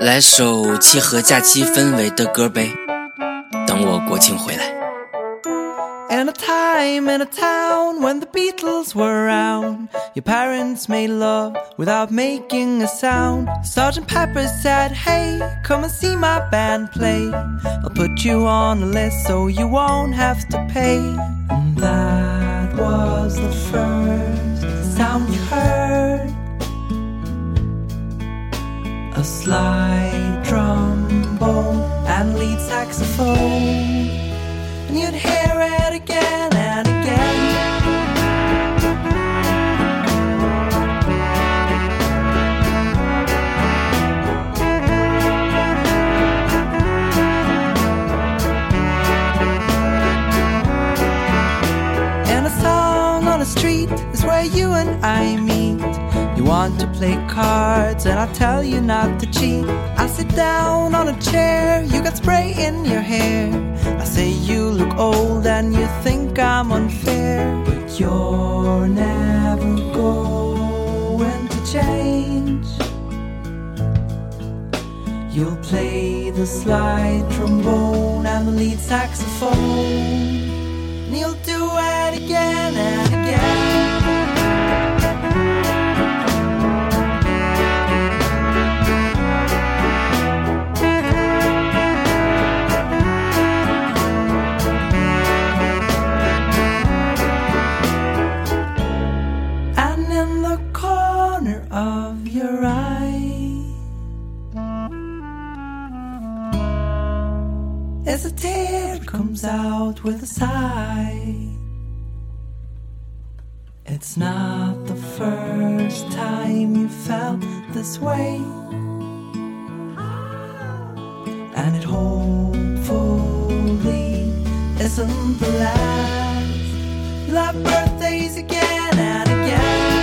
来首契合假期氛围的歌呗，等我国庆回来。In a time in a town when the Beatles were around, your parents made love without making a sound. Sergeant Pepper said, Hey, come and see my band play. I'll put you on a list so you won't have to pay. A slide trombone and lead saxophone. And you'd hear it again and again. And a song on the street is where you and I meet. You want to play cards, and I tell you not to cheat. I sit down on a chair, you got spray in your hair. I say you look old and you think I'm unfair. But you're never going to change. You'll play the slide trombone and the lead saxophone. And you'll do it again and again. Of your eye As a tear comes out with a sigh It's not the first time you felt this way. And it hopefully isn't the last. You'll birthdays again and again